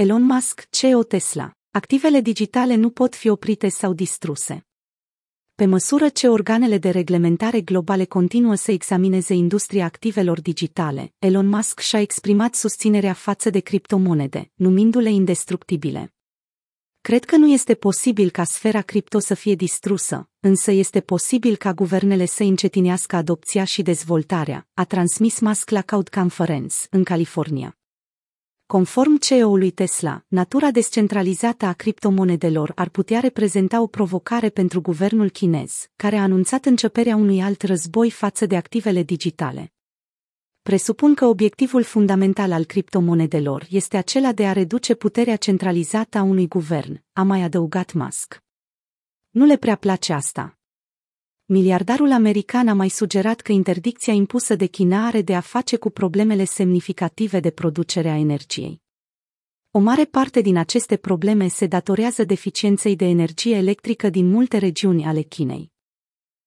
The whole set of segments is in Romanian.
Elon Musk, CEO Tesla. Activele digitale nu pot fi oprite sau distruse. Pe măsură ce organele de reglementare globale continuă să examineze industria activelor digitale, Elon Musk și-a exprimat susținerea față de criptomonede, numindu-le indestructibile. Cred că nu este posibil ca sfera cripto să fie distrusă, însă este posibil ca guvernele să încetinească adopția și dezvoltarea, a transmis Musk la Cloud Conference, în California. Conform CEO-ului Tesla, natura descentralizată a criptomonedelor ar putea reprezenta o provocare pentru guvernul chinez, care a anunțat începerea unui alt război față de activele digitale. Presupun că obiectivul fundamental al criptomonedelor este acela de a reduce puterea centralizată a unui guvern, a mai adăugat Musk. Nu le prea place asta, miliardarul american a mai sugerat că interdicția impusă de China are de a face cu problemele semnificative de producere a energiei. O mare parte din aceste probleme se datorează deficienței de energie electrică din multe regiuni ale Chinei.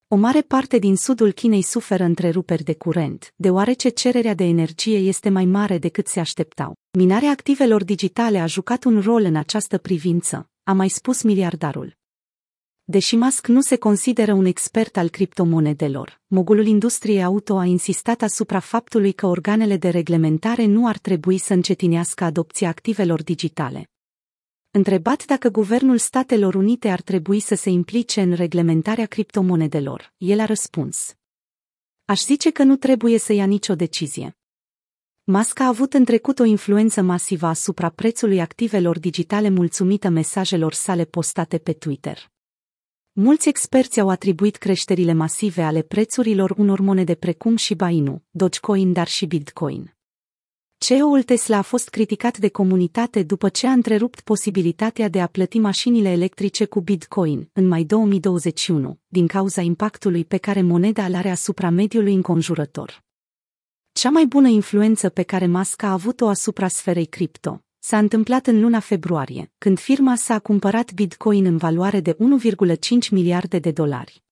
O mare parte din sudul Chinei suferă întreruperi de curent, deoarece cererea de energie este mai mare decât se așteptau. Minarea activelor digitale a jucat un rol în această privință, a mai spus miliardarul. Deși Musk nu se consideră un expert al criptomonedelor, mogulul industriei auto a insistat asupra faptului că organele de reglementare nu ar trebui să încetinească adopția activelor digitale. Întrebat dacă guvernul Statelor Unite ar trebui să se implice în reglementarea criptomonedelor, el a răspuns. Aș zice că nu trebuie să ia nicio decizie. Musk a avut în trecut o influență masivă asupra prețului activelor digitale mulțumită mesajelor sale postate pe Twitter. Mulți experți au atribuit creșterile masive ale prețurilor unor monede precum și Bainu, Dogecoin, dar și Bitcoin. CEO-ul Tesla a fost criticat de comunitate după ce a întrerupt posibilitatea de a plăti mașinile electrice cu Bitcoin în mai 2021, din cauza impactului pe care moneda îl are asupra mediului înconjurător. Cea mai bună influență pe care Musk a avut-o asupra sferei cripto, S-a întâmplat în luna februarie, când firma s-a cumpărat Bitcoin în valoare de 1,5 miliarde de dolari.